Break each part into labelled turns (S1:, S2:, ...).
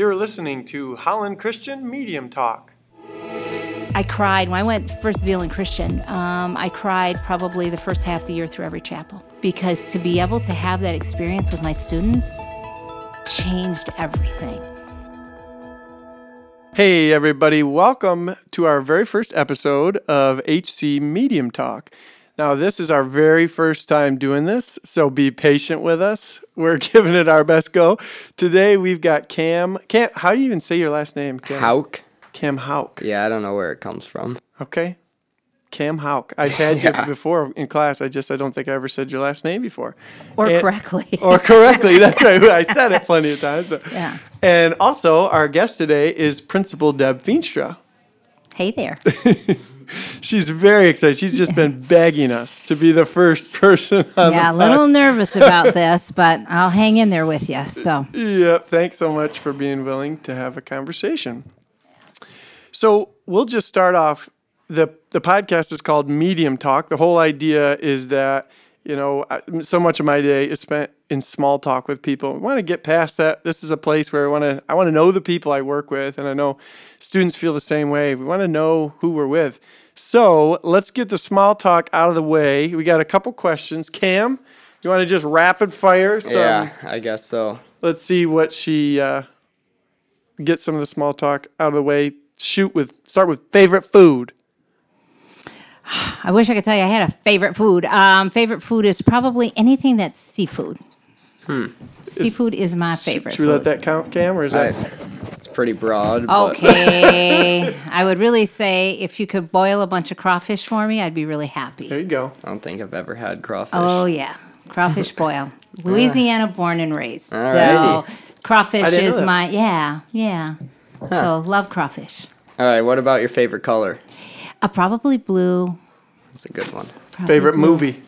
S1: You're listening to Holland Christian Medium Talk.
S2: I cried when I went First Zeeland Christian. Um, I cried probably the first half of the year through every chapel because to be able to have that experience with my students changed everything.
S1: Hey, everybody, welcome to our very first episode of HC Medium Talk. Now, this is our very first time doing this, so be patient with us. We're giving it our best go. Today, we've got Cam. Cam, how do you even say your last name? Cam?
S3: Hauk?
S1: Cam Hauk.
S3: Yeah, I don't know where it comes from.
S1: Okay. Cam Hauk. I've had
S3: Yeah.
S1: you before in class. I just I don't think I ever said your last name before.
S2: Or
S1: And-
S2: correctly.
S1: Or correctly. That's right. I said it plenty of times. so.
S2: Yeah.
S1: And also, our guest today is Principal Deb Feenstra.
S2: hey there.
S1: She's very excited. She's just been begging us to be the first person on
S2: Yeah, a little nervous about this, but I'll hang in there with you. So,
S1: Yep. Thanks so much for being willing to have a conversation. So we'll just start off. the The podcast is called Medium Talk. The whole idea is that you know so much of my day is spent in small talk with people. We want to get past that. This is a place where I want to I want to know the people I work with, and I know students feel the same way. We want to know who we're with. So let's get the small talk out of the way. We got a couple questions. Cam, you want to just rapid fire? Some,
S3: yeah, I guess so.
S1: let's see what she uh, get some of the small talk out of the way. Shoot with start with favorite food.
S2: I wish I could tell you I had a favorite food. Um, favorite food is probably anything that's seafood. Seafood is my favorite.
S1: Should we let
S2: food.
S1: that count, Cam, or is
S3: I,
S1: that
S3: it's pretty broad. but-
S2: Okay. I would really say if you could boil a bunch of crawfish for me, I'd be really happy.
S1: there? You go.
S3: I don't think I've ever had crawfish.
S2: Oh yeah, crawfish boil. Louisiana born and raised. So
S3: Alrighty.
S2: crawfish
S1: didn't know
S2: is
S1: that.
S2: my yeah yeah. So love crawfish.
S3: All right, what about your favorite color?
S2: Uh, probably blue.
S3: That's a good one.
S2: probably
S1: Favorite
S2: blue.
S1: movie.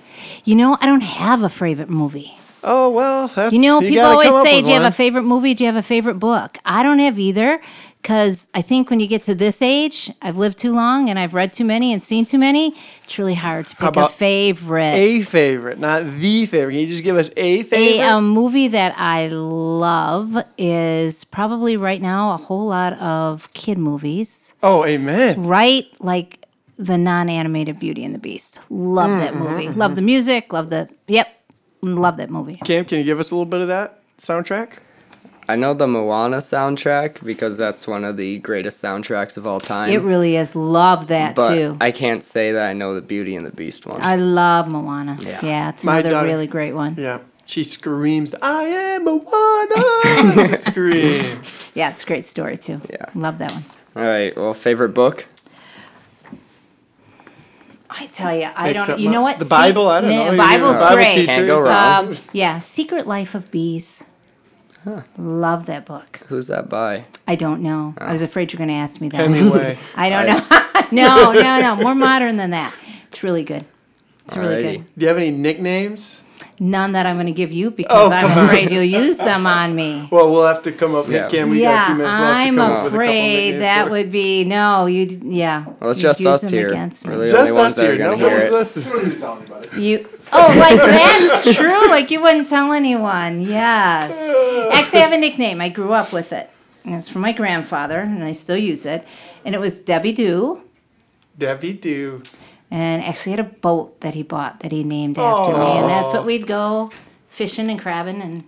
S2: You know, I don't have a favorite movie.
S1: Oh well, that's
S2: You know, people
S1: gotta
S2: always say, "Do you have a favorite movie? Do you have a favorite book?" I don't have either, because I think when you get to this age, I've lived too long and I've read too many and seen too many. It's really hard to pick a favorite.
S1: a favorite, not the favorite? Can you just give us a favorite?
S2: A um, movie that I love is probably right now a whole lot of kid movies.
S1: oh, amen.
S2: Right, like the non-animated Beauty and the Beast. Love that
S1: Mm-hmm,
S2: movie. Love the music. Love the yep. Love that movie.
S1: Cam, can you give us a little bit of that soundtrack?
S3: I know the Moana soundtrack because that's one of the greatest soundtracks of all time.
S2: It really is. Love that
S3: but
S2: too.
S3: I can't say that I know the Beauty and the Beast one.
S2: I love Moana. Yeah, it's
S1: My
S2: another
S1: daughter-
S2: really great one.
S1: Yeah. She screams, "I am Moana!" She screams.
S2: Yeah, it's a great story too.
S3: Yeah.
S2: Love that one.
S3: All right, well, favorite book?
S2: I tell you, I
S1: Make
S2: don't.
S1: something
S2: You know what?
S1: The Bible? I don't know.
S2: The Bible's
S1: a Bible
S2: great.
S1: teacher.
S3: Can't go wrong.
S2: Um, yeah, Secret Life of Bees. Love that book.
S3: Who's that by?
S2: I don't know. I was afraid you're going to ask me that.
S1: Hemingway.
S2: I don't know. no, no, no. More modern than that. It's really good. It's really good.
S1: Do you have any nicknames?
S2: None that I'm going to give you oh, because
S1: Oh,
S2: I'm
S1: come on.
S2: afraid you'll use them on me.
S1: Well, we'll have to come up.
S3: Yeah.
S1: Cam, we a
S2: yeah,
S1: few. We'll
S2: I'm
S1: come up with a couple
S2: afraid that would be no. You yeah.
S3: Well, it's just
S2: use
S3: us
S2: them
S3: here.
S2: against me.
S3: We're the
S1: Just
S3: only ones
S1: us
S3: that
S1: here.
S3: going to hear
S1: Nobody's
S3: it.
S1: listening.
S2: You oh, like that's true. Like you wouldn't tell anyone. Yes. Actually, I have a nickname. I grew up with it. And it's from my grandfather, and I still use it. And it was Debbie Doo.
S1: Debbie Do.
S2: And actually had a boat that he bought that he named after me. And that's what we'd go fishing and crabbing and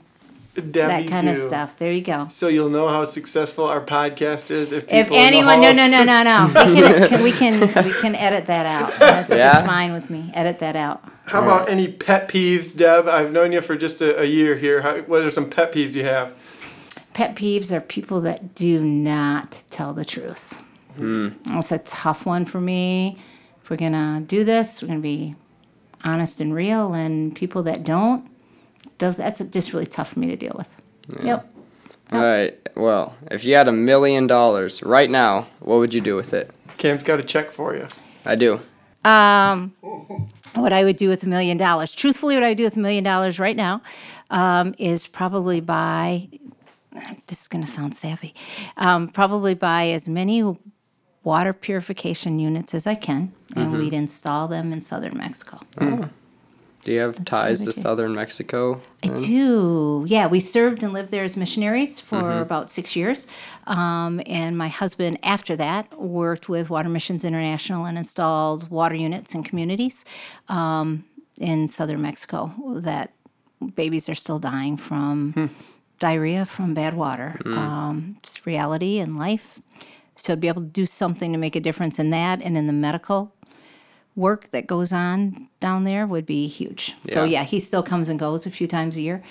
S1: Debbie
S2: that kind of stuff. There you go.
S1: So you'll know how successful our podcast is if
S2: If
S1: people in
S2: anyone, no, no, no, no, no. We can, can, we can, we can edit that out. That's
S3: Yeah?
S2: just fine with me. Edit that out.
S1: How about any pet peeves, Deb? I've known you for just a, a year here. How, what are some pet peeves you have?
S2: Pet peeves are people that do not tell the truth. Hmm. That's a tough one for me. If we're gonna do this, we're gonna be honest and real, and people that don't, does that's just really tough for me to deal with. Yep.
S3: All right, well, if you had a million dollars right now, what would you do with it?
S1: Cam's got a check for you.
S3: I do.
S2: Um, what I would do with a million dollars, truthfully, what I would do with a million dollars right now, um, is probably buy. This is going to sound savvy. Um, probably buy as many water purification units as I can, and we'd install them in southern Mexico.
S3: Do you have ties to
S2: good.
S3: southern Mexico?
S2: I do. Yeah, we served and lived there as missionaries for about six years. Um, and my husband, after that, worked with Water Missions International and installed water units in communities um, in southern Mexico that babies are still dying from diarrhea from bad water. Um, it's reality in life. So to be able to do something to make a difference in that and in the medical work that goes on down there would be huge. So
S3: Yeah.
S2: yeah, he still comes and goes a few times a year,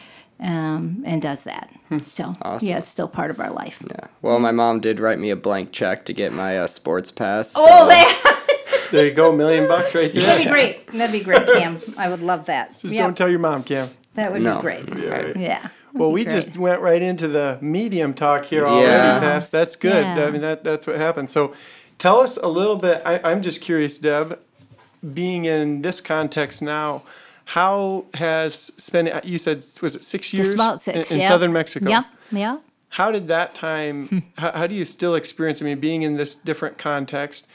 S2: um, and does that. So
S3: Awesome.
S2: yeah, it's still part of our life.
S3: Yeah. Well, my mom did write me a blank check to get my uh, sports pass.
S2: Oh,
S3: so-
S2: that,
S1: There you go, million bucks right there.
S2: that'd be great. That'd be great, Cam. I would love that.
S1: Just
S2: Yep,
S1: don't tell your mom, Cam.
S2: that would
S3: No.
S2: be great.
S1: Right.
S2: Yeah.
S1: Well, we
S2: great.
S1: just went right into the medium talk here already,
S3: Yeah.
S1: Pass. That's good.
S2: Yeah.
S1: I mean, that that's what happened. So, tell us a little bit. I, I'm just curious, Deb, being in this context now, how has spending? Uh, you said was it six years
S2: Just about six.
S1: in, in
S2: yeah.
S1: southern Mexico?
S2: Yeah, Yeah.
S1: How did that time? how, how do you still experience? I mean, being in this different context.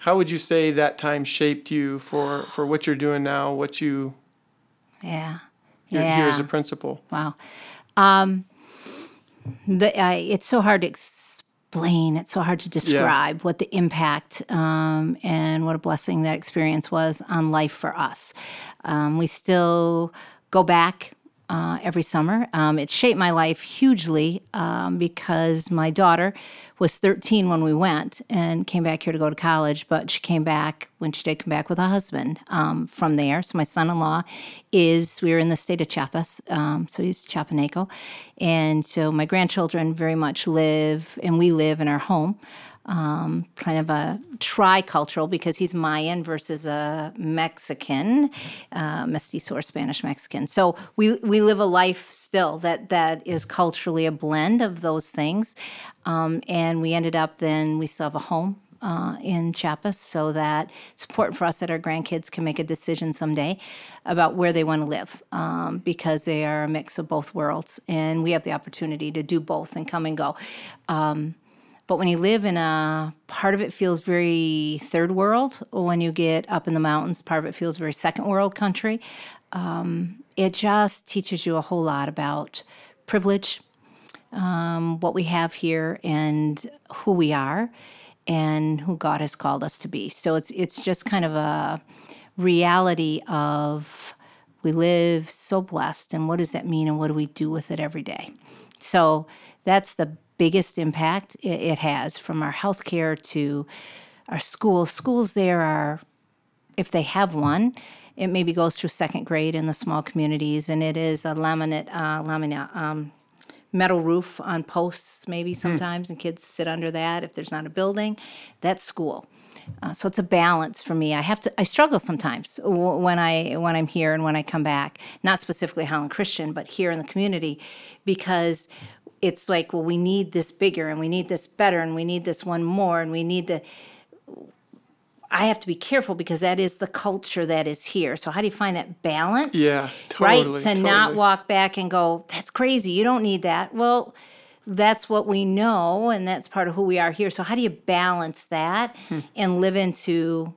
S1: How would you say that time shaped you for, for what you're doing now, what you
S2: Yeah. Yeah.
S1: here as a principal?
S2: Wow. Um, the, I it's so hard to explain. It's so hard to describe what the impact um, and what a blessing that experience was on life for us. Um, we still go back uh, every summer. Um, it shaped my life hugely um, because my daughter was 13 when we went and came back here to go to college, but she came back when she did come back with a husband um, from there. So my son-in-law is we were in the state of Chiapas, um, so he's Chiapaneco, and so my grandchildren very much live and we live in our home um, kind of a tri-cultural because he's Mayan versus a Mexican, uh, mestizo or Spanish Mexican. So we we live a life still that that is culturally a blend of those things, um, and we ended up then we still have a home. Uh, in Chiapas, so that it's important for us that our grandkids can make a decision someday about where they want to live, um, because they are a mix of both worlds, and we have the opportunity to do both and come and go. But when you live in a part of it feels very third world. When you get up in the mountains, part of it feels very second world country. Um, it just teaches you a whole lot about privilege, um, what we have here, and who we are, and who God has called us to be. So it's it's just kind of a reality of we live so blessed, and what does that mean, and what do we do with it every day? So that's the biggest impact it, has from our healthcare to our schools. Schools there are, if they have one, it maybe goes through second grade in the small communities, and it is a laminate, uh, laminate, um, metal roof on posts maybe sometimes, and kids sit under that if there's not a building. That's school. Uh, so it's a balance for me. I have to. I struggle sometimes w- when I when I'm here and when I come back. Not specifically Holland Christian, but here in the community, because it's like, well, we need this bigger, and we need this better, and we need this one more, and we need the. I have to be careful because that is the culture that is here. So how do you find that balance?
S1: Yeah,
S2: right.
S1: totally,
S2: To not walk back and go, that's crazy. You don't need that. Well, that's what we know, and that's part of who we are here. So how do you balance that
S1: Hmm.
S2: and live into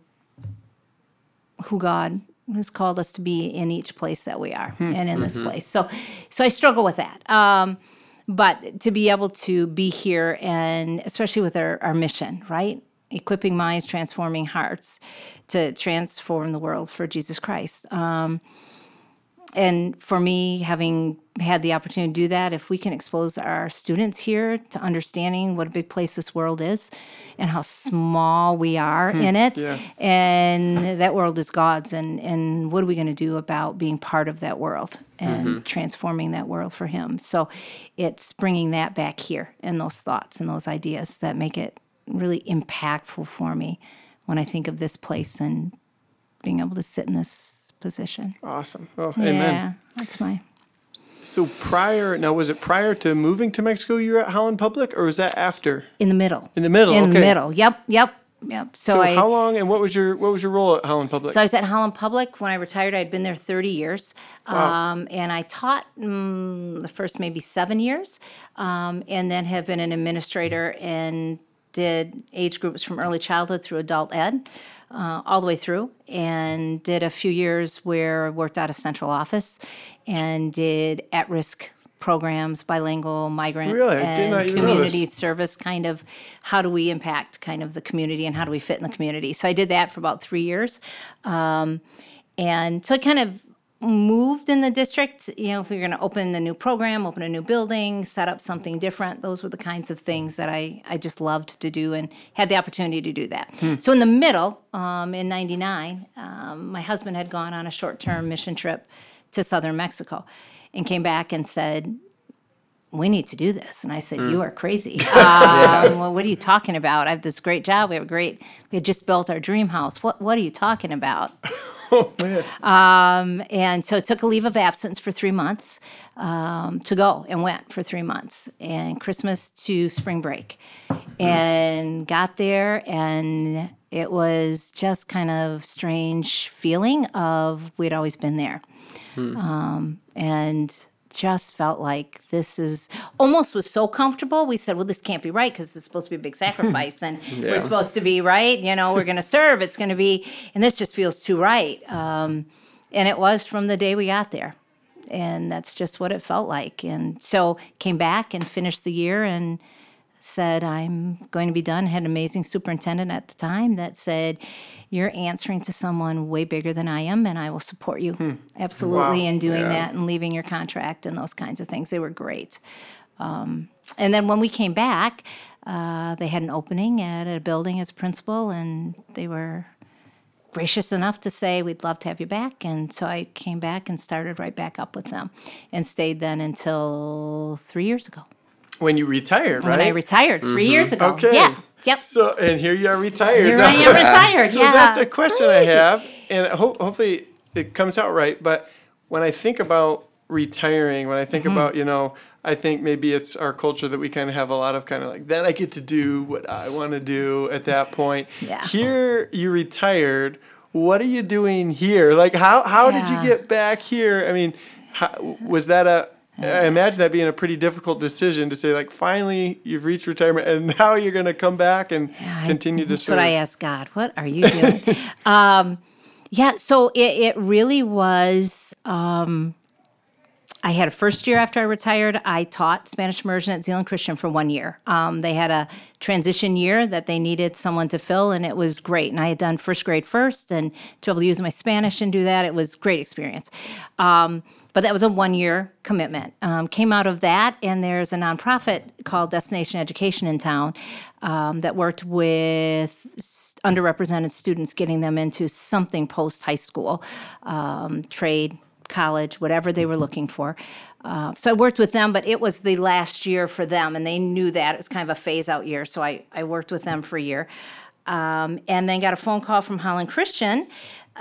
S2: who God has called us to be in each place that we are
S1: Hmm.
S2: and in
S1: Mm-hmm.
S2: this place? So, so I struggle with that. Um, but to be able to be here and especially with our, our mission, right? Equipping minds, transforming hearts to transform the world for Jesus Christ. Um, and for me, having had the opportunity to do that, if we can expose our students here to understanding what a big place this world is and how small we are in it,
S1: yeah.
S2: and that world is God's, and, and what are we going to do about being part of that world and transforming that world for Him? So it's bringing that back here and those thoughts and those ideas that make it really impactful for me when I think of this place and being able to sit in this position.
S1: Awesome. Oh,
S2: Yeah,
S1: amen.
S2: that's my.
S1: So prior, now was it prior to moving to Mexico you were at Holland Public, or was that after?
S2: In the middle.
S1: In the middle,
S2: In the middle. Yep, yep, yep. So,
S1: So
S2: I.
S1: how long and what was your what was your role at Holland Public?
S2: So I was at Holland Public when I retired. I'd been there 30 years, um, and I taught mm, the first maybe seven years, um, and then have been an administrator and did age groups from early childhood through adult ed, uh, all the way through, and did a few years where I worked out of central office and did at risk programs, bilingual, migrant,
S1: Really?
S2: And
S1: not even know this.
S2: community service kind of how do we impact kind of the community and how do we fit in the community. So I did that for about three years. Um, and so I kind of moved in the district. You know, if we were going to open a new program, open a new building, set up something different, those were the kinds of things that I, I just loved to do and had the opportunity to do that. So in the middle, um, in 99, um, my husband had gone on a short term mission trip to southern Mexico and came back and said, we need to do this. And I said, You are crazy. Um, well, what are you talking about? I have this great job. We have a great, we had just built our dream house. What, what are you talking about?
S1: Oh, man.
S2: and so took a leave of absence for three months um, to go and went for three months and Christmas to spring break and got there and it was just kind of strange feeling of we'd always been there um, and just felt like this is almost was so comfortable. We said, well, this can't be right because it's supposed to be a big sacrifice and we're supposed to be right. You know, we're going to serve. It's going to be, and this just feels too right. Um, and it was from the day we got there. And that's just what it felt like. And so came back and finished the year and said, I'm going to be done. Had an amazing superintendent at the time that said, You're answering to someone way bigger than I am, and I will support you absolutely
S1: Wow.
S2: in doing
S3: Yeah.
S2: that and leaving your contract and those kinds of things. They were great. Um, and then when we came back, uh, they had an opening at a building as a principal, and they were gracious enough to say we'd love to have you back and so i came back and started right back up with them and stayed then until three years ago
S1: When you retired, right?
S2: when i retired 3 years ago
S1: Okay.
S2: yeah yep
S1: So, and here you are retired.
S2: Here I am retired.
S1: so
S2: yeah.
S1: that's a question I have, and ho- hopefully it comes out right. But when I think about retiring, when I think
S2: Mm-hmm.
S1: about, you know, I think maybe it's our culture that we kind of have a lot of kind of like, then I get to do what I want to do at that point.
S2: Yeah.
S1: Here you retired. What are you doing here? Like, how, how did you get back here? I mean, how, was that a, I imagine that being a pretty difficult decision to say, like, finally you've reached retirement and now you're going to come back and
S2: I-
S1: continue to
S2: that's
S1: serve.
S2: what I asked God. What are you doing? um, yeah, so it, it really was. Um, I had a first year after I retired. I taught Spanish immersion at Zeeland Christian for one year. Um, they had a transition year that they needed someone to fill, and it was great. And I had done first grade first, and to be able to use my Spanish and do that, it was great experience. Um, but that was a one year commitment. Um, came out of that, and there's a nonprofit called Destination Education in town um, that worked with underrepresented students, getting them into something post high school, um, trade, college, whatever they were looking for. Uh, so I worked with them, but it was the last year for them, and they knew that it was kind of a phase out year. So I, I worked with them for a year. Um, and then got a phone call from Holland Christian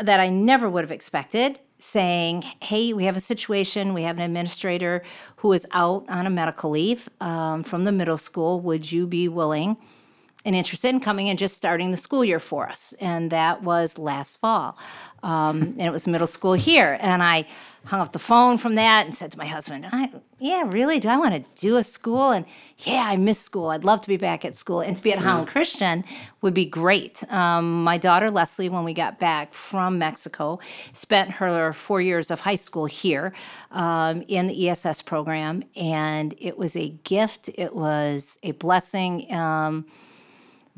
S2: that I never would have expected saying, Hey, we have a situation. We have an administrator who is out on a medical leave um, from the middle school. Would you be willing and interested in coming and just starting the school year for us? And that was last fall. Um, and it was middle school here. And I hung up the phone from that and said to my husband, I, Yeah, really? Do I want to do a school? And yeah, I miss school. I'd love to be back at school. And to be at Holland Christian would be great. Um, my daughter, Leslie, when we got back from Mexico, spent her four years of high school here um, in the ESS program. And it was a gift, it was a blessing. Um,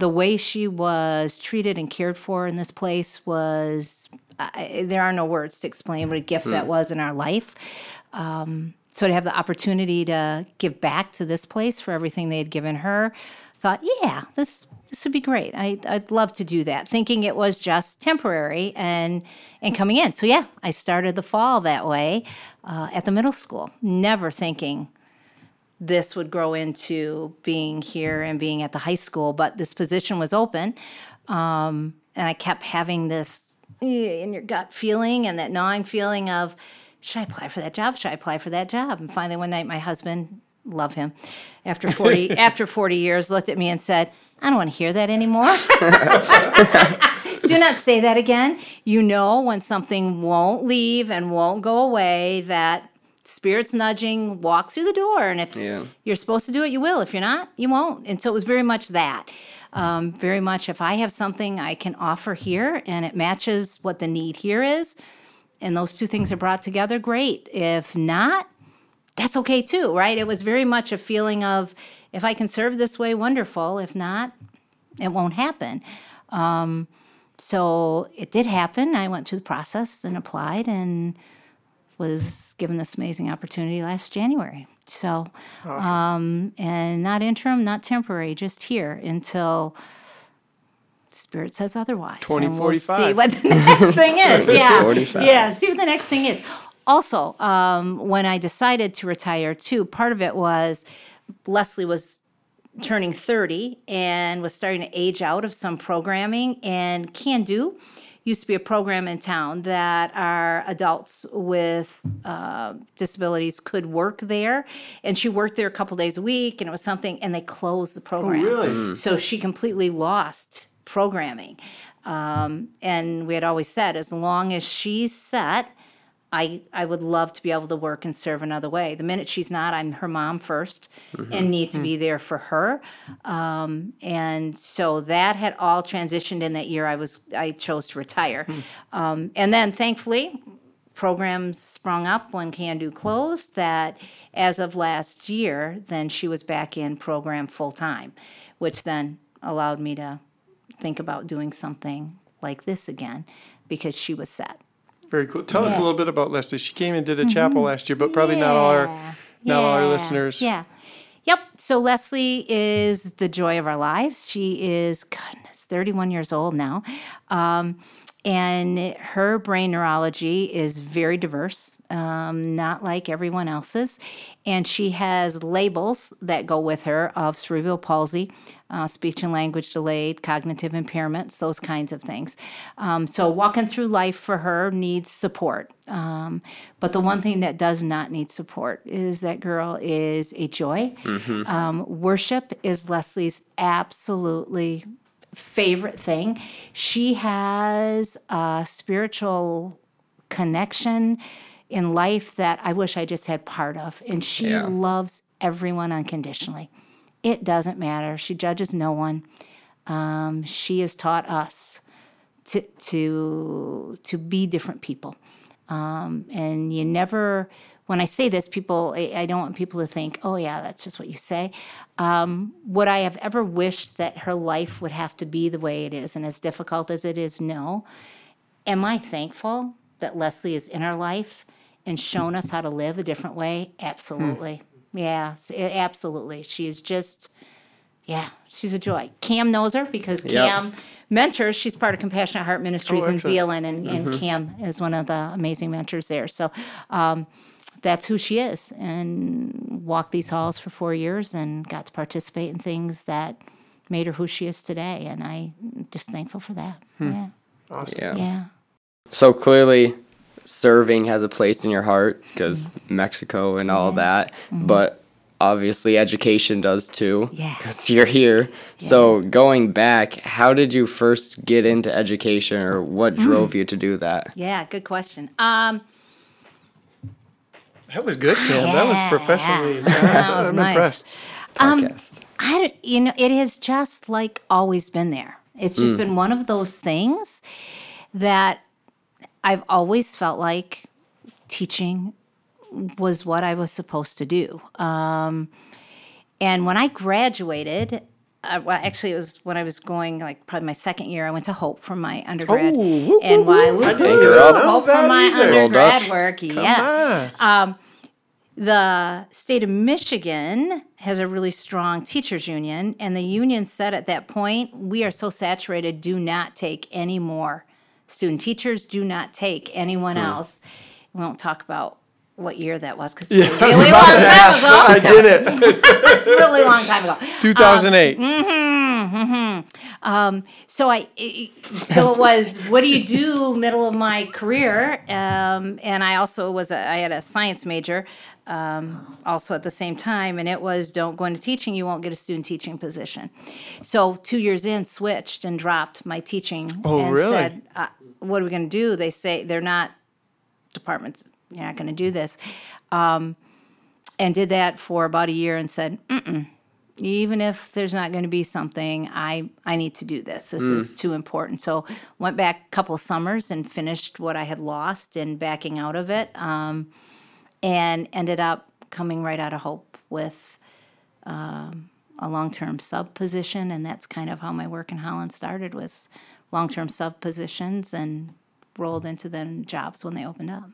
S2: the way she was treated and cared for in this place was I, there are no words to explain what a gift that was in our life. Um, so to have the opportunity to give back to this place for everything they had given her thought yeah this this would be great. I, i'd love to do that thinking it was just temporary and and coming in. So yeah i started the fall that way uh, at the middle school never thinking this would grow into being here and being at the high school, but this position was open. Um, and I kept having this eh, in your gut feeling and that gnawing feeling of, should I apply for that job? Should I apply for that job? And finally, one night, my husband, love him, after 40, after 40 years, looked at me and said, I don't want to hear that anymore. Do not say that again. You know, when something won't leave and won't go away, that Spirits nudging, walk through the door. And if
S3: Yeah.
S2: you're supposed to do it, you will. If you're not, you won't. And so it was very much that. Um, very much if I have something I can offer here and it matches what the need here is, and those two things are brought together, great. If not, that's okay too, right? It was very much a feeling of if I can serve this way, wonderful. If not, it won't happen. Um, so it did happen. I went through the process and applied and was given this amazing opportunity last January. So, um, and not interim, not temporary, just here until Spirit says otherwise. And we'll see what the next thing is. Yeah.
S3: 2045.
S2: Yeah. See what the next thing is. Also, um, when I decided to retire, too, part of it was Leslie was turning 30 and was starting to age out of some programming and can do used to be a program in town that our adults with uh, disabilities could work there. And she worked there a couple days a week and it was something and they closed the program.
S1: Really?
S2: so she completely lost programming. Um, and we had always said as long as she's set I, I would love to be able to work and serve another way. The minute she's not, I'm her mom 1st and need to be there for her. Um, and so that had all transitioned in that year. I was I chose to retire, um, and then thankfully, programs sprung up when Can Do closed. That as of last year, then she was back in program full time, which then allowed me to think about doing something like this again because she was set.
S1: Very cool. Tell us a
S2: Mm-hmm.
S1: little bit about Leslie. She came and did a chapel last year, but probably not all our
S2: Yeah.
S1: not all our listeners.
S2: Yeah. Yep. So Leslie is the joy of our lives. She is, goodness, 31 years old now. Um, and her brain neurology is very diverse, um, not like everyone else's. And she has labels that go with her of cerebral palsy, uh, speech and language delayed, cognitive impairments, those kinds of things. Um, so walking through life for her needs support. Um, but the one thing that does not need support is that girl is a joy. Um, worship is Leslie's absolutely favorite thing. She has a spiritual connection in life that I wish I just had part of. And she
S3: Yeah.
S2: loves everyone unconditionally. It doesn't matter. She judges no one. Um, she has taught us to to to be different people. Um, and you never when I say this, people I, I don't want people to think, oh yeah, that's just what you say. Um, would I have ever wished that her life would have to be the way it is and as difficult as it is? No. Am I thankful that Leslie is in our life and shown us how to live a different way? Absolutely. Yeah, absolutely. She is just, yeah, she's a joy. Cam knows her because
S3: Yep.
S2: Cam mentors. She's part of Compassionate Heart Ministries in
S1: excellent.
S2: Zeeland, and, and Cam is one of the amazing mentors there. So um, that's who she is. And walked these halls for four years and got to participate in things that made her who she is today. And I'm just thankful for that. Yeah.
S1: Awesome.
S3: Yeah.
S2: Yeah.
S3: So clearly, serving has a place in your heart because
S2: Mm-hmm.
S3: Mexico and all that. But obviously, education does too.
S2: Yeah.
S3: Because you're here. So going back, how did you first get into education, or what
S2: Mm.
S3: drove you to do that?
S2: Yeah, good question. Um,
S1: That was good, Cam. That was
S2: Yeah.
S1: professionally.
S2: That was
S1: I'm
S2: nice.
S1: impressed.
S2: Um, I, you know, it has just like always been there. It's just been one of those things that I've always felt like teaching was what I was supposed to do. Um, and when I graduated, uh, well, actually, it was when I was going like probably my second year. I went to Hope for my undergrad,
S1: Oh, whoop,
S2: and
S1: whoop,
S2: while
S1: whoop. I
S2: whoop,
S1: didn't
S3: Anchor up.
S1: know
S2: Hope for my
S1: either.
S2: Undergrad work,
S1: Come
S2: yeah
S1: on.
S2: the state of Michigan has a really strong teachers union, and the union said at that point, we are so saturated, do not take any more student teachers, do not take anyone
S1: Hmm.
S2: else. We won't talk about what year that was because
S1: Yeah,
S2: it's
S1: I
S2: a
S1: was
S2: really long time ago.
S1: I did it.
S2: really long time ago.
S1: 2008.
S2: So I, it- so it was. What do you do? Middle of my career, um, and I also was. A, I had a science major, um, also at the same time, and it was don't go into teaching. You won't get a student teaching position. So two years in, switched and dropped my teaching.
S1: Oh,
S2: and
S1: really?
S2: Said, uh, what are we going to do? They say they're not departments you're not going to do this. Um, and did that for about a year and said, Mm-mm, even if there's not going to be something, I, I need to do this. This is too important. So went back a couple summers and finished what I had lost and backing out of it. Um, and ended up coming right out of Hope with um, a long-term sub position, and that's kind of how my work in Holland started was long-term sub positions and rolled into then jobs when they opened up.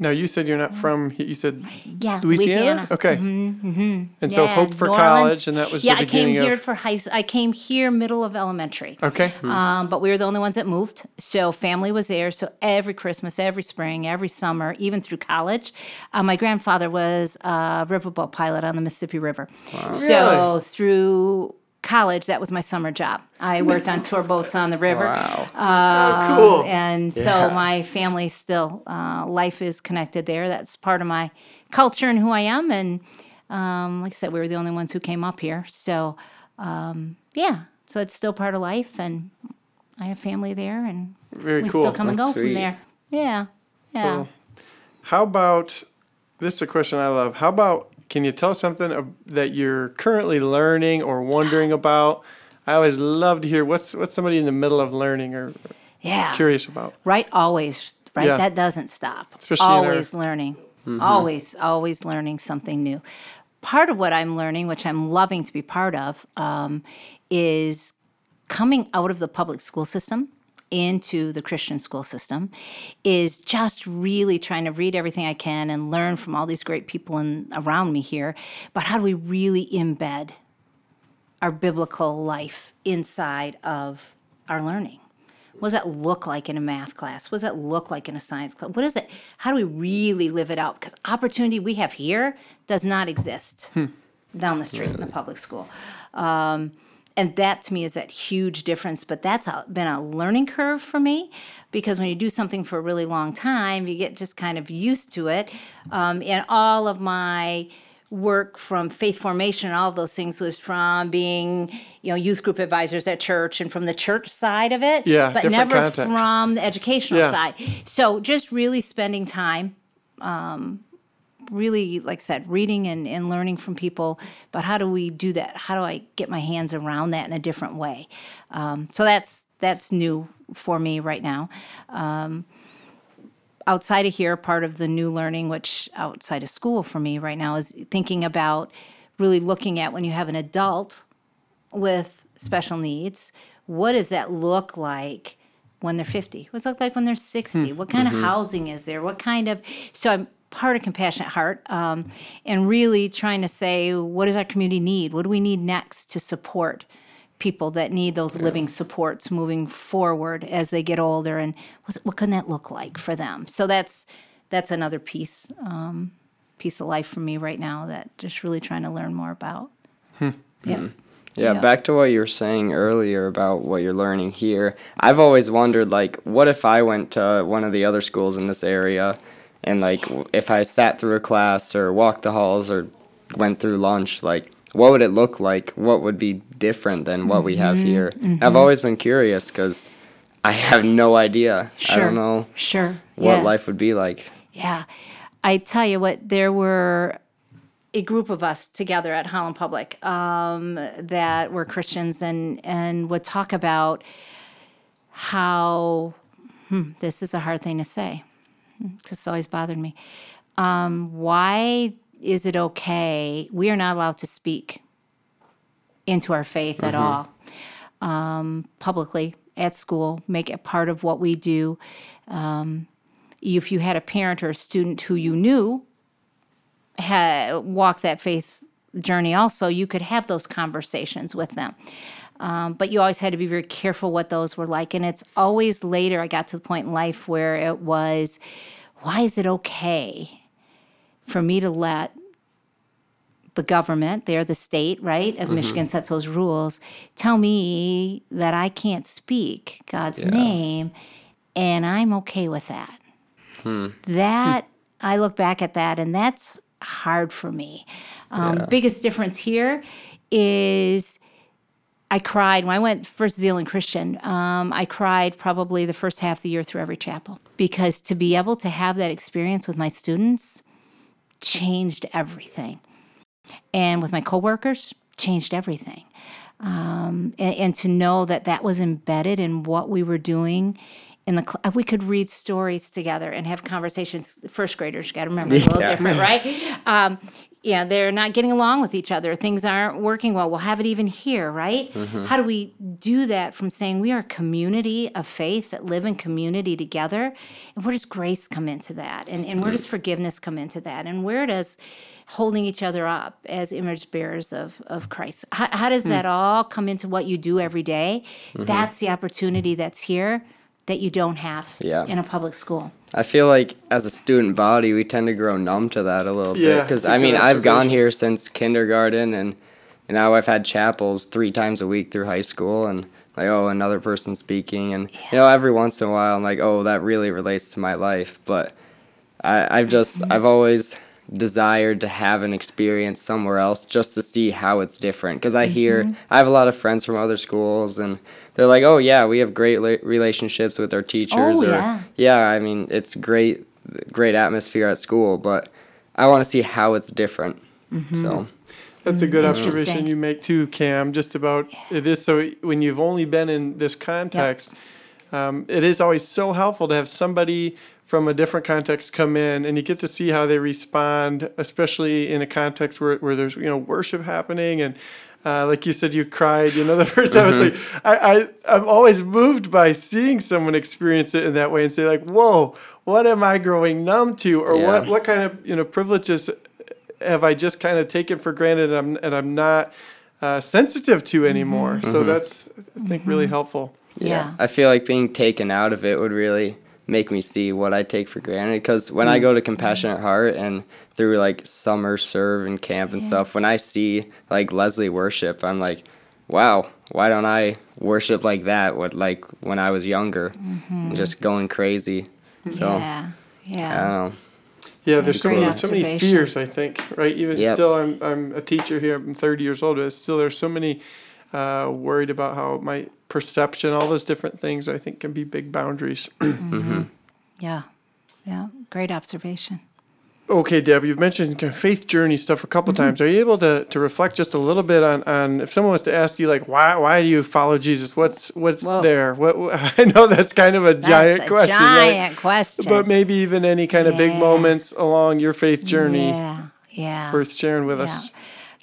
S1: Now you said you're not from. You said
S2: Yeah,
S1: Louisiana. Okay. And so Hope for
S2: New
S1: college,
S2: Orleans.
S1: and that was the beginning of yeah.
S2: I came
S1: beginning
S2: here
S1: of.
S2: for high. I came here middle of elementary.
S1: Okay.
S2: Um, but we were the only ones that moved. So family was there. So every Christmas, every spring, every summer, even through college, uh, my grandfather was a riverboat pilot on the Mississippi River. So
S1: Really?
S2: through college, that was my summer job. I worked on tour boats on the river.
S3: Wow.
S1: oh, cool.
S2: And so my family still, uh, life is connected there. That's part of my culture and who I am. And um, like I said, we were the only ones who came up here. So um, yeah, so it's still part of life. And I have family there and
S1: Very
S2: we
S1: cool.
S2: still come and go
S3: That's
S2: from there. Yeah. Yeah.
S1: Cool. How about this is a question I love. How about can you tell us something that you're currently learning or wondering about? I always love to hear what's what's somebody in the middle of learning or
S2: Yeah.
S1: curious about.
S2: Right? Always, right?
S1: Yeah.
S2: That doesn't stop.
S1: Especially in our-
S2: always learning. Always, always learning something new. Part of what I'm learning, which I'm loving to be part of, um, is coming out of the public school system into the Christian school system is just really trying to read everything I can and learn from all these great people in, around me here. But how do we really embed our biblical life inside of our learning? What does that look like in a math class? What does that look like in a science class? What is it? How do we really live it out? Because opportunity we have here does not exist down the street in the public school. Um, and that to me is that huge difference. But that's a, been a learning curve for me because when you do something for a really long time, you get just kind of used to it. Um, and all of my work from faith formation and all those things was from being you know youth group advisors at church and from the church side of it
S1: Yeah,
S2: but never
S1: context.
S2: from the educational
S1: Yeah.
S2: side so just really spending time um, really like i said reading and, and learning from people but how do we do that how do i get my hands around that in a different way um, so that's that's new for me right now um, outside of here, part of the new learning, which outside of school for me right now, is thinking about really looking at when you have an adult with special needs, what does that look like when they're 50? What's it look like when they're 60? Hmm. What kind of mm-hmm. housing is there? What kind of, so I'm part of Compassionate Heart um, and really trying to say, what does our community need? What do we need next to support? people that need those living supports moving forward as they get older and what's, what can that look like for them so that's that's another piece um, piece of life for me right now that just really trying to learn more about yeah
S3: Yeah,
S2: Yeah.
S3: back to what you were saying earlier about what you're learning here. I've always wondered, like, what if I went to one of the other schools in this area and, like, if I sat through a class or walked the halls or went through lunch, like, what would it look like? What would be different than what we have
S2: Mm-hmm,
S3: here? I've always been curious because I have no idea.
S2: Sure.
S3: I don't know
S2: sure
S3: what
S2: yeah.
S3: life would be like.
S2: Yeah. I tell you what, there were a group of us together at Holland Public um, that were Christians and, and would talk about how hmm, this is a hard thing to say. 'Cause It's always bothered me. Um, why is it okay? We are not allowed to speak into our faith at all um, publicly at school, make it part of what we do if you had a parent or a student who you knew had walked that faith journey also you could have those conversations with them. Um, but you always had to be very careful what those were like. And it's always later i got to the point in life where it was why is it okay for me to let the government, they're the state, right, of Michigan sets those rules, tell me that I can't speak God's name, and I'm okay with that. That, I look back at that, and that's hard for me. Um, Biggest difference here is I cried when I went First Zeeland Christian. Um, I cried probably the first half of the year through every chapel because to be able to have that experience with my students changed everything, and with my coworkers changed everything. Um, and, and to know that that was embedded in what we were doing in the cl- we could read stories together and have conversations. First graders got to remember it's a little
S3: Yeah.
S2: different right? Um, yeah they're not getting along with each other. Things aren't working well. We'll have it even here right? Mm-hmm. How do we do that from saying we are a community of faith that live in community together? And where does grace come into that? And, and where does mm-hmm. forgiveness come into that? And where does holding each other up as image bearers of, of christ how, how does hmm. that all come into what you do every day? Mm-hmm. that's the opportunity that's here that you don't have
S3: Yeah.
S2: in a public school.
S3: I feel like as a student body, we tend to grow numb to that a little
S1: Yeah,
S3: bit. Because
S1: I
S3: I mean, I've gone
S1: good-
S3: here since kindergarten, and, and now I've had chapels three times a week through high school, and like, oh, another person speaking, and you know, every once in a while, I'm like, oh, that really relates to my life. But I, I've just, I've always desired to have an experience somewhere else just to see how it's different. Because I hear, mm-hmm. I have a lot of friends from other schools, and they're like, oh yeah, we have great la- relationships with our teachers.
S2: Oh,
S3: or,
S2: yeah.
S3: yeah, I mean, it's great, great atmosphere at school, but I want to see how it's different. Mm-hmm. So,
S1: That's a good
S2: mm-hmm.
S1: observation you make too, Cam. Just about it is so when you've only been in this context, um, it is always so helpful to have somebody from a different context come in and you get to see how they respond, especially in a context where, where there's you know worship happening and. Uh, like you said, you cried. You know, the first time it's like I, I, I'm always moved by seeing someone experience it in that way and say like, "Whoa, what am I growing numb to?" Or
S3: Yeah.
S1: what, what kind of you know privileges have I just kind of taken for granted and I'm, and I'm not uh, sensitive to anymore. So that's, I think, really helpful.
S2: Yeah.
S3: I feel like being taken out of it would really make me see what I take for granted. Because when I go to Compassionate Heart and through like summer serve and camp and stuff, when I see like Leslie worship, I'm like, wow, why don't I worship like that? What like when I was younger, just going crazy. So
S2: yeah.
S3: I
S2: Yeah.
S3: don't know.
S1: Yeah, there's so, many- so many fears, I think, right? Even
S3: Yep.
S1: still, I'm, I'm a teacher here. I'm 30 years old, but still, there's so many uh, worried about how my perception, all those different things, I think can be big boundaries.
S2: Yeah. Yeah. Great observation.
S1: Okay, Deb, you've mentioned kind of faith journey stuff a couple
S2: Mm-hmm.
S1: times. Are you able to, to reflect just a little bit on, on if someone was to ask you like why why do you follow Jesus? What's what's
S2: Whoa.
S1: there? What, what- I know that's kind of a giant
S2: a
S1: question,
S2: giant
S1: right?
S2: question.
S1: But maybe even any kind of big moments along your faith journey
S2: Yeah. Yeah.
S1: worth sharing with
S2: Yeah.
S1: us.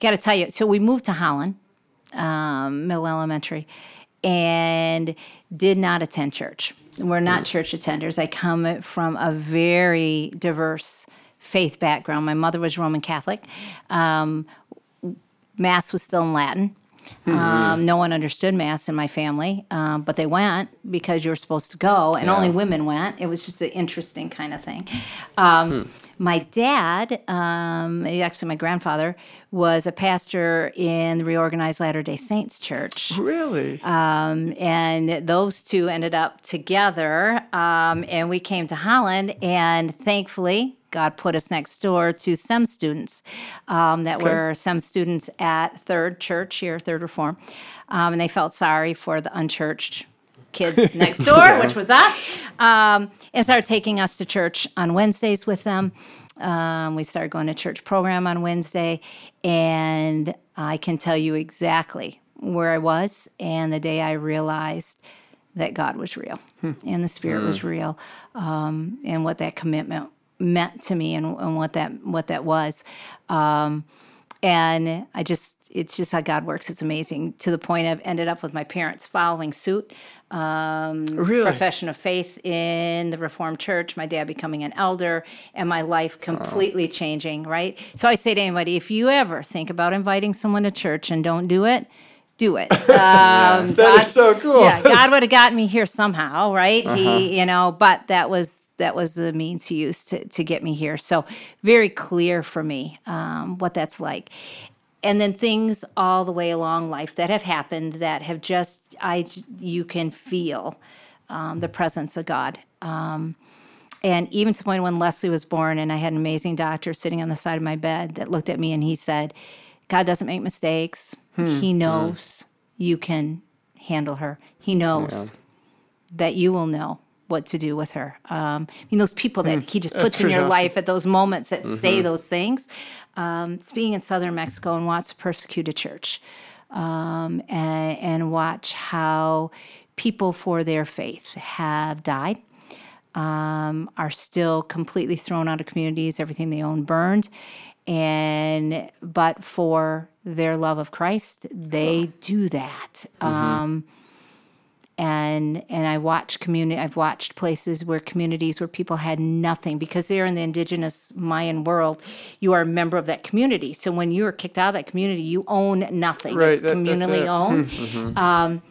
S2: Got to tell you, so we moved to Holland, um, Middle Elementary, and did not attend church. We're not church attenders. I come from a very diverse faith background. My mother was Roman Catholic. Um, Mass was still in Latin. Um, no one understood Mass in my family, um, but they went because you were supposed to go, and only women went. It was just an interesting kind of thing. Um, My dad, um, actually my grandfather, was a pastor in the Reorganized Latter Day Saints Church.
S1: Really?
S2: Um, and those two ended up together um, and we came to holland and thankfully god put us next door to some students um, that were some students at third church here third reform. Um, and they felt sorry for the unchurched kids next door which was us um, and started taking us to church on wednesdays with them. Um, we started going to church program on wednesday and i can tell you exactly where I was and the day I realized that God was real and the Spirit was real, um, and what that commitment meant to me and, and what that what that was. Um, and I just it's just how God works. It's amazing to the point I've ended up with my parents following suit. Um,
S1: Really?
S2: profession of faith in the Reformed Church, my dad becoming an elder, and my life completely changing, right? So I say to anybody, if you ever think about inviting someone to church and don't do it, do it. Um,
S1: That is so cool.
S2: Yeah, God would have gotten me here somehow, right? He, you know, but that was that was the means he used to to get me here. So very clear for me um, what that's like. And then things all the way along life that have happened that have just I you can feel um, the presence of God. Um, and even to the point when Leslie was born, and I had an amazing doctor sitting on the side of my bed that looked at me and he said, God doesn't make mistakes. He knows you can handle her. He knows that you will know what to do with her. Um, I mean, those people that he just puts in your
S1: awesome.
S2: life at those moments that say those things. Um, being in southern Mexico and watch persecuted church um, and, and watch how people for their faith have died, um, are still completely thrown out of communities, everything they own burned. And but for their love of Christ, they do that. Um, and and I watch community. I've watched places where communities where people had nothing because they're in the indigenous Mayan world. You are a member of that community. So when you are kicked out of that community, you own nothing.
S1: Right,
S2: It's
S1: that-
S2: communally
S1: it.
S2: owned. Um,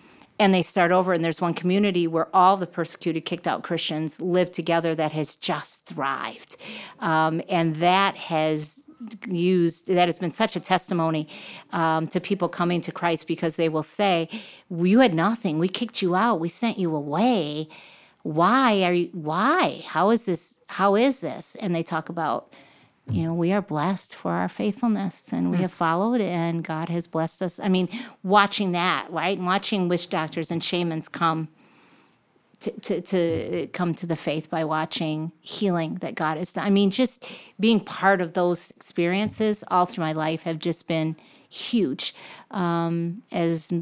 S2: and they start over, and there's one community where all the persecuted, kicked out Christians live together that has just thrived, um, and that has used that has been such a testimony um, to people coming to Christ because they will say, "You had nothing. We kicked you out. We sent you away. Why are you? Why? How is this? How is this?" And they talk about you know, we are blessed for our faithfulness and we have followed and God has blessed us. I mean, watching that, right? And watching witch doctors and shamans come to, to, to come to the faith by watching healing that God has done. I mean, just being part of those experiences all through my life have just been huge. Um, as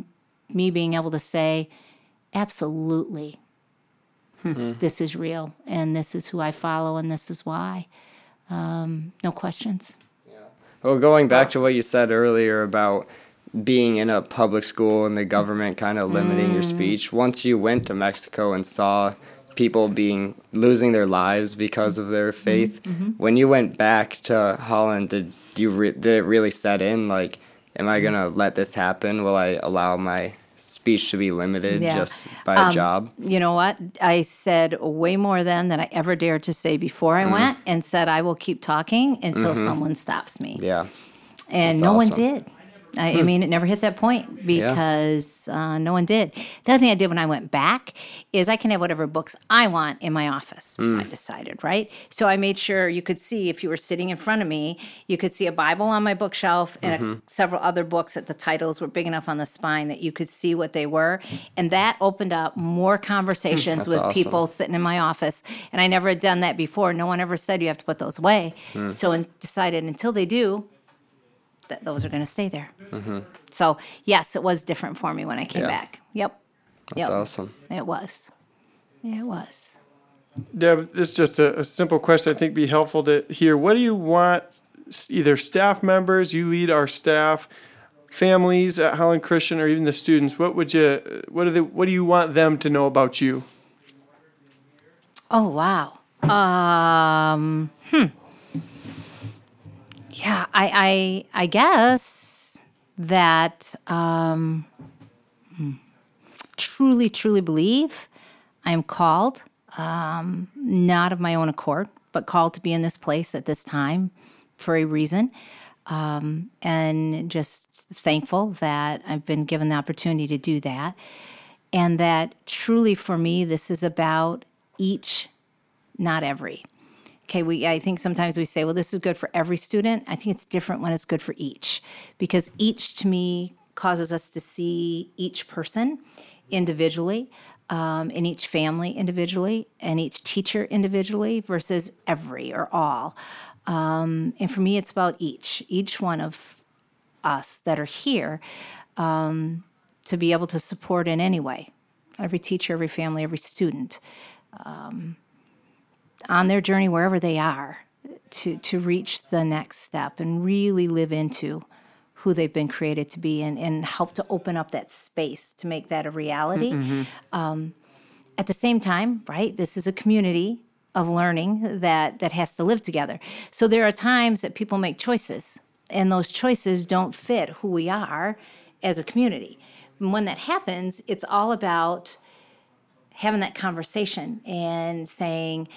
S2: me being able to say, absolutely, this is real and this is who I follow and this is why. Um, no questions.
S3: Well, going back to what you said earlier about being in a public school and the government kind of limiting your mm. speech, once you went to Mexico and saw people being losing their lives because of their mm-hmm. faith, mm-hmm. when you went back to Holland, did you re- did it really set in? Like, am I mm-hmm. gonna let this happen? Will I allow my speech to be limited
S2: Yeah.
S3: just by a um, job?
S2: You know what? I said way more then than I ever dared to say before I mm. went and said, I will keep talking until someone stops me.
S3: Yeah.
S2: and
S3: That's
S2: no one did. I, I hmm. mean, it never hit that point because uh, no one did. The other thing I did when I went back is I can have whatever books I want in my office. Hmm. I decided, right? So I made sure you could see if you were sitting in front of me, you could see a Bible on my bookshelf and a, mm-hmm. several other books that the titles were big enough on the spine that you could see what they were, and that opened up more hmm, conversations with
S3: awesome.
S2: people sitting in my office. And I never had done that before. No one ever said you have to put those away. So and decided until they do, that those are going to stay there. So yes, it was different for me when I came
S3: Yeah.
S2: back. Yep.
S3: That's
S2: yep.
S3: awesome.
S2: It was. Yeah, it was.
S1: Deb, this is just a, a simple question. I think be helpful to hear. What do you want? Either staff members, you lead our staff, families at Holland Christian, or even the students. What would you? What do they? What do you want them to know about you?
S2: Oh wow. Um. Hmm. Yeah, I I I guess that um, hmm, truly truly believe I am called, um, not of my own accord, but called to be in this place at this time for a reason. Um, and just thankful that I've been given the opportunity to do that. And that truly for me, this is about each, not every. Okay, we I think sometimes we say, well, this is good for every student. I think it's different when it's good for each because each to me causes us to see each person individually, um, and each family individually, and each teacher individually versus every or all. Um, and for me, it's about each, each one of us that are here um, to be able to support in any way every teacher, every family, every student um, on their journey wherever they are to, to reach the next step and really live into who they've been created to be and, and help to open up that space to make that a reality. Um, at the same time, right, this is a community of learning that, that has to live together. So there are times that people make choices, and those choices don't fit who we are as a community. And when that happens, it's all about having that conversation and saying,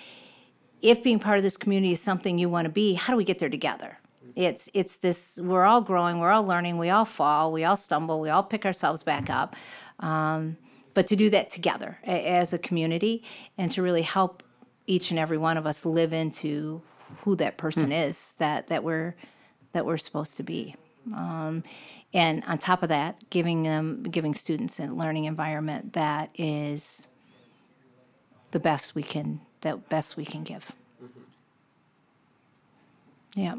S2: if being part of this community is something you want to be, how do we get there together? It's it's this we're all growing, we're all learning, we all fall, we all stumble, we all pick ourselves back up. Um, but to do that together a- as a community and to really help each and every one of us live into who that person is that that we're that we're supposed to be. Um, and on top of that, giving them, giving students a learning environment that is the best we can, that best we can give. Mm-hmm. Yeah.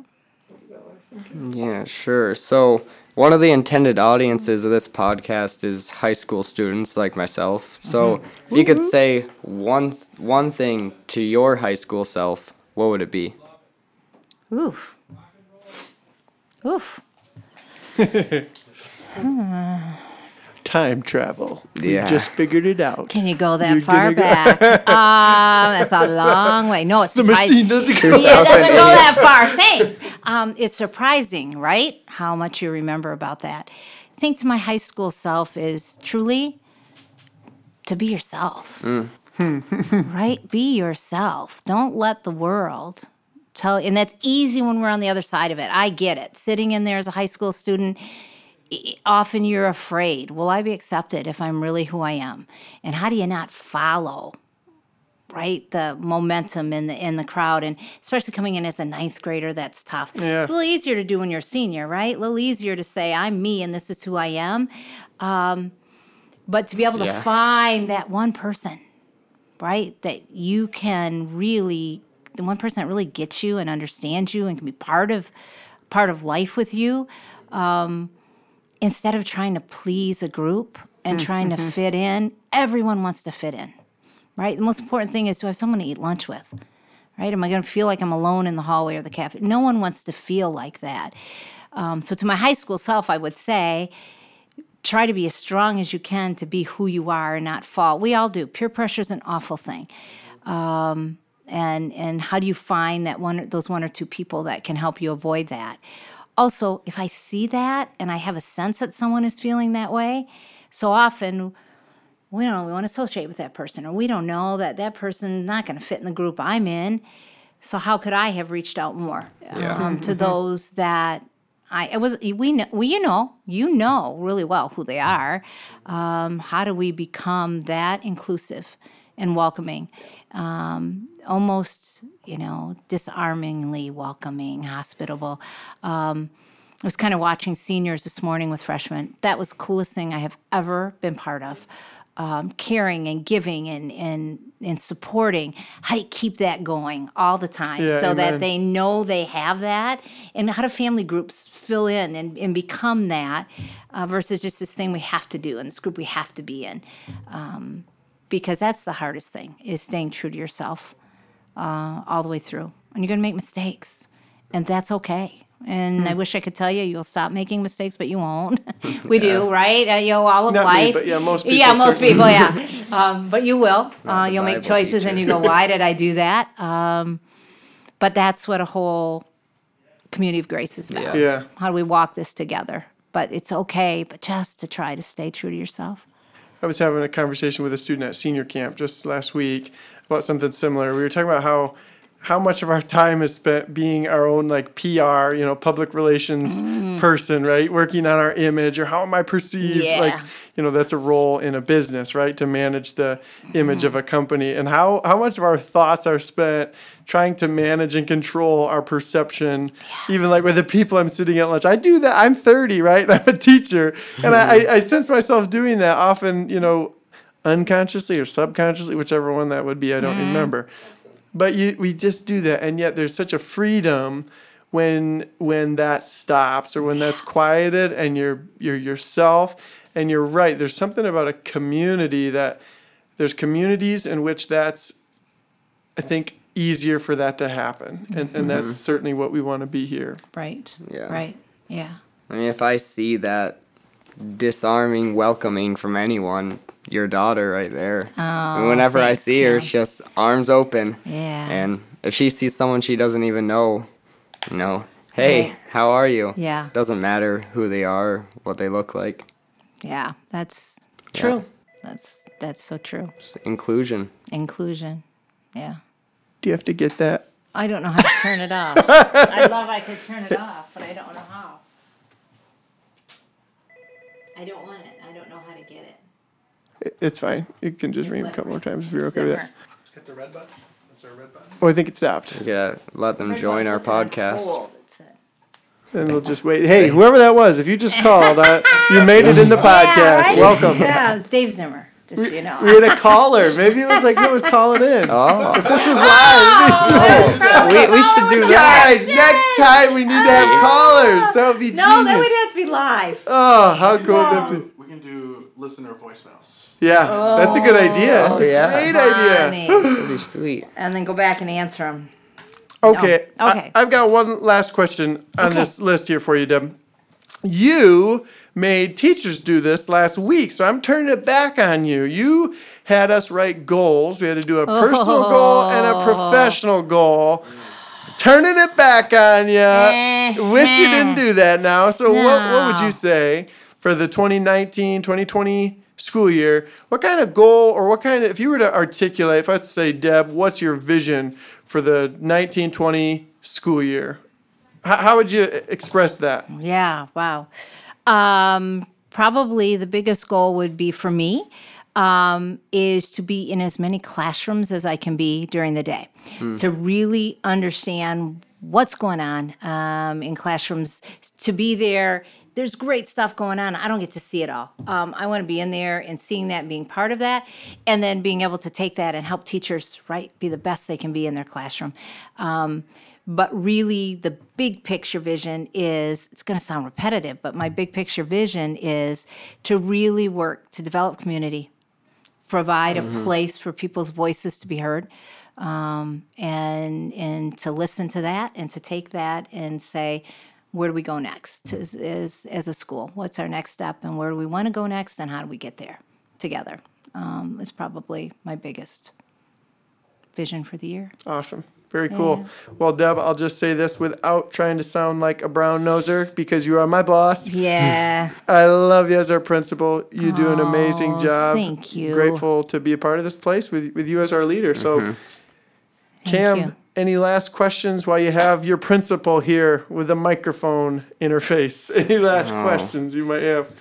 S3: Yeah, sure. So, one of the intended audiences of this podcast is high school students like myself. So, mm-hmm. if you could say one one thing to your high school self, what would it be?
S2: Oof. Oof. Hmm.
S1: Time travel. We
S3: Yeah.
S1: just figured it out.
S2: Can you go that
S1: You're
S2: far
S1: gonna go-
S2: back? um, that's a long way. No, it's
S1: The
S2: surpri-
S1: machine doesn't go.
S2: Yeah, it doesn't go that far. Thanks. Um, it's surprising, right? How much you remember about that. I think to my high school self is truly to be yourself. right? Be yourself. Don't let the world tell and that's easy when we're on the other side of it. I get it. Sitting in there as a high school student, i- often you're afraid. Will I be accepted if I'm really who I am? And how do you not follow? right the momentum in the in the crowd and especially coming in as a ninth grader that's tough
S1: Yeah.
S2: a little easier to do when you're a senior right a little easier to say i'm me and this is who i am um, but to be able to find that one person right that you can really the one person that really gets you and understands you and can be part of part of life with you um, instead of trying to please a group and trying to fit in everyone wants to fit in right the most important thing is to have someone to eat lunch with right am i going to feel like i'm alone in the hallway or the cafe no one wants to feel like that um, so to my high school self i would say try to be as strong as you can to be who you are and not fall. We all do. Peer pressure is an awful thing. Um, and and how do you find that one those one or two people that can help you avoid that? Also, if I see that and I have a sense that someone is feeling that way, so often we don't know we want to associate with that person or we don't know that that person's not going to fit in the group I'm in. So how could I have reached out more um, to those that I it was we know we you know you know really well who they are. Um, how do we become that inclusive and welcoming? Um, almost you know disarmingly welcoming, hospitable. Um, I was kind of watching seniors this morning with freshmen. That was the coolest thing I have ever been part of. Um, caring and giving and, and and supporting. How do you keep that going all the time
S1: Yeah,
S2: so that they know they have that? And how do family groups fill in and, and become that uh, versus just this thing we have to do and this group we have to be in? Um, because that's the hardest thing is staying true to yourself uh, all the way through. And you're going to make mistakes, and that's okay. And I
S1: Hmm.
S2: wish I could tell you you'll stop making mistakes, but you won't. we do, right? Uh, you know, all of
S1: Not me,
S2: life.
S1: but yeah, most people
S2: Yeah, most people, yeah. Um, but you will. Uh, you'll make choices, and you go, "Why did I do that?" Um, but that's what a whole community of grace is about.
S3: Yeah.
S1: Yeah.
S2: How do we walk this together? But it's okay, but just to try to stay true to yourself.
S1: I was having a conversation with a student at senior camp just last week about something similar. We were talking about how how much of our time is spent being our own like PR, you know, public relations
S2: Mm.
S1: person, right? Working on our image or how am I perceived?
S2: Yeah.
S1: Like, you know, that's a role in a business, right? To manage the image of a company. And how how much of our thoughts are spent trying to manage and control our perception, even like with the people I'm sitting at lunch. I do that. I'm 30, right? I'm a teacher. And I, I, I sense myself doing that often, you know, unconsciously or subconsciously, whichever one that would be, I don't remember. But you, we just do that, and yet there's such a freedom when when that stops or when that's quieted, and you're you're yourself. And you're right. There's something about a community that there's communities in which that's, I think, easier for that to happen, and and that's mm-hmm. certainly what we want to be here.
S2: Right.
S3: Yeah.
S2: Right. Yeah.
S3: I mean, if I see that disarming welcoming from anyone, your daughter right there. and whenever
S2: thanks,
S3: I see her,
S2: Kim.
S3: it's just arms open.
S2: Yeah.
S3: And if she sees someone she doesn't even know, you know, hey,
S2: Right.
S3: how are you?
S2: Yeah.
S3: Doesn't matter who they are, what they look like.
S2: Yeah. That's true. That's that's so true.
S3: Just inclusion.
S2: Inclusion. Yeah.
S1: Do you have to get that?
S2: I don't know how to turn it off. I love I could turn it off, but I don't know how. I don't want it. I don't know how to get it.
S1: It- It's fine. You can just ring a couple more times if you're okay with that.
S4: Hit the red button. Is there a red button?
S1: Oh, I think it stopped.
S3: Yeah, let them join our podcast.
S1: And we'll just wait. Hey, whoever that was, if you just called, uh, you made it in the podcast. Welcome.
S2: Yeah, it's Dave Zimmer, just so you know.
S1: We had a caller. Maybe it was like someone was calling in.
S3: Oh, If
S1: This was live. It'd be so- oh,
S3: we, we should do that.
S1: Guys, next time we need to have oh. callers. That would be genius.
S2: No, that would have to be live.
S1: Oh, how cool would that um, be?
S4: We can do listener voicemails.
S1: Yeah, that's a good idea. Oh, that's
S3: Oh,
S1: a
S3: yeah.
S1: great idea.
S2: Funny.
S3: That'd be sweet.
S2: and then go back and answer them.
S1: Okay.
S2: No. Okay.
S1: I, have got one last question on this list here for you, Deb. You made teachers do this last week, so I'm turning it back on you. You had us write goals. We had to do a personal goal and a oh. professional goal. Turning it back on you. Eh, Wish you eh. didn't do that now. So, what, what would you say for the 2019 2020 school year? What kind of goal, or what kind of, if you were to articulate, if I was to say, Deb, what's your vision for the 1920 school year? How, how would you express that?
S2: Yeah, wow. Um, probably the biggest goal would be for me um, is to be in as many classrooms as I can be during the day, to really understand what's going on um, in classrooms, to be there. There's great stuff going on. I don't get to see it all. Um, I want to be in there and seeing that, and being part of that, and then being able to take that and help teachers, right, be the best they can be in their classroom. But really, the big picture vision is it's going to sound repetitive, but my big picture vision is to really work to develop community, provide a place for people's voices to be heard, um, and and to listen to that and to take that and say, where do we go next as, as, as a school? What's our next step, and where do we want to go next, and how do we get there together? Um, is probably my biggest vision for the year.
S1: Awesome. Very cool. Well, Deb, I'll just say this without trying to sound like a brown noser because you are my boss.
S2: Yeah.
S1: I love you as our principal. You do an amazing
S2: Oh,
S1: job.
S2: thank you.
S1: Grateful to be a part of this place with, with you as our leader. So, Cam,
S2: you.
S1: any last questions while you have your principal here with the microphone interface? Any last questions you might have?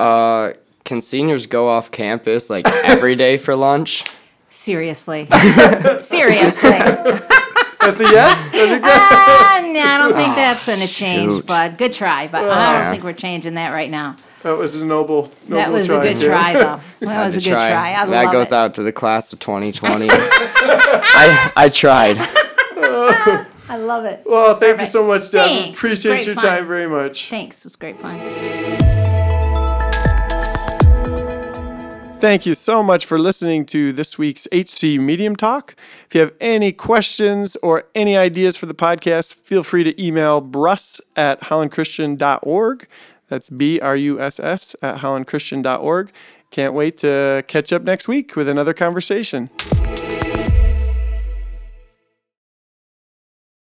S3: Uh, can seniors go off campus like every day for lunch?
S2: Seriously. Seriously.
S1: That's a yes? I think that-
S2: Ah, no, I don't think that's going to change,
S3: shoot.
S2: bud. Good try, but I don't think we're changing that right now.
S1: that was a noble, noble
S2: That was
S1: try,
S2: a good
S1: Cam.
S2: try, though. That was a good try. I
S3: that goes
S2: it.
S3: out to the class of 2020. I I tried.
S2: I love it.
S1: Well, thank you so much, Deb.
S2: Thanks.
S1: Appreciate
S2: Great
S1: your
S2: fun.
S1: time very much.
S2: Thanks. It was great fun.
S1: Thank you so much for listening to this week's HC Medium Talk. If you have any questions or any ideas for the podcast, feel free to email bruss at hollandchristian.org. That's B R U S S at hollandchristian.org. Can't wait to catch up next week with another conversation.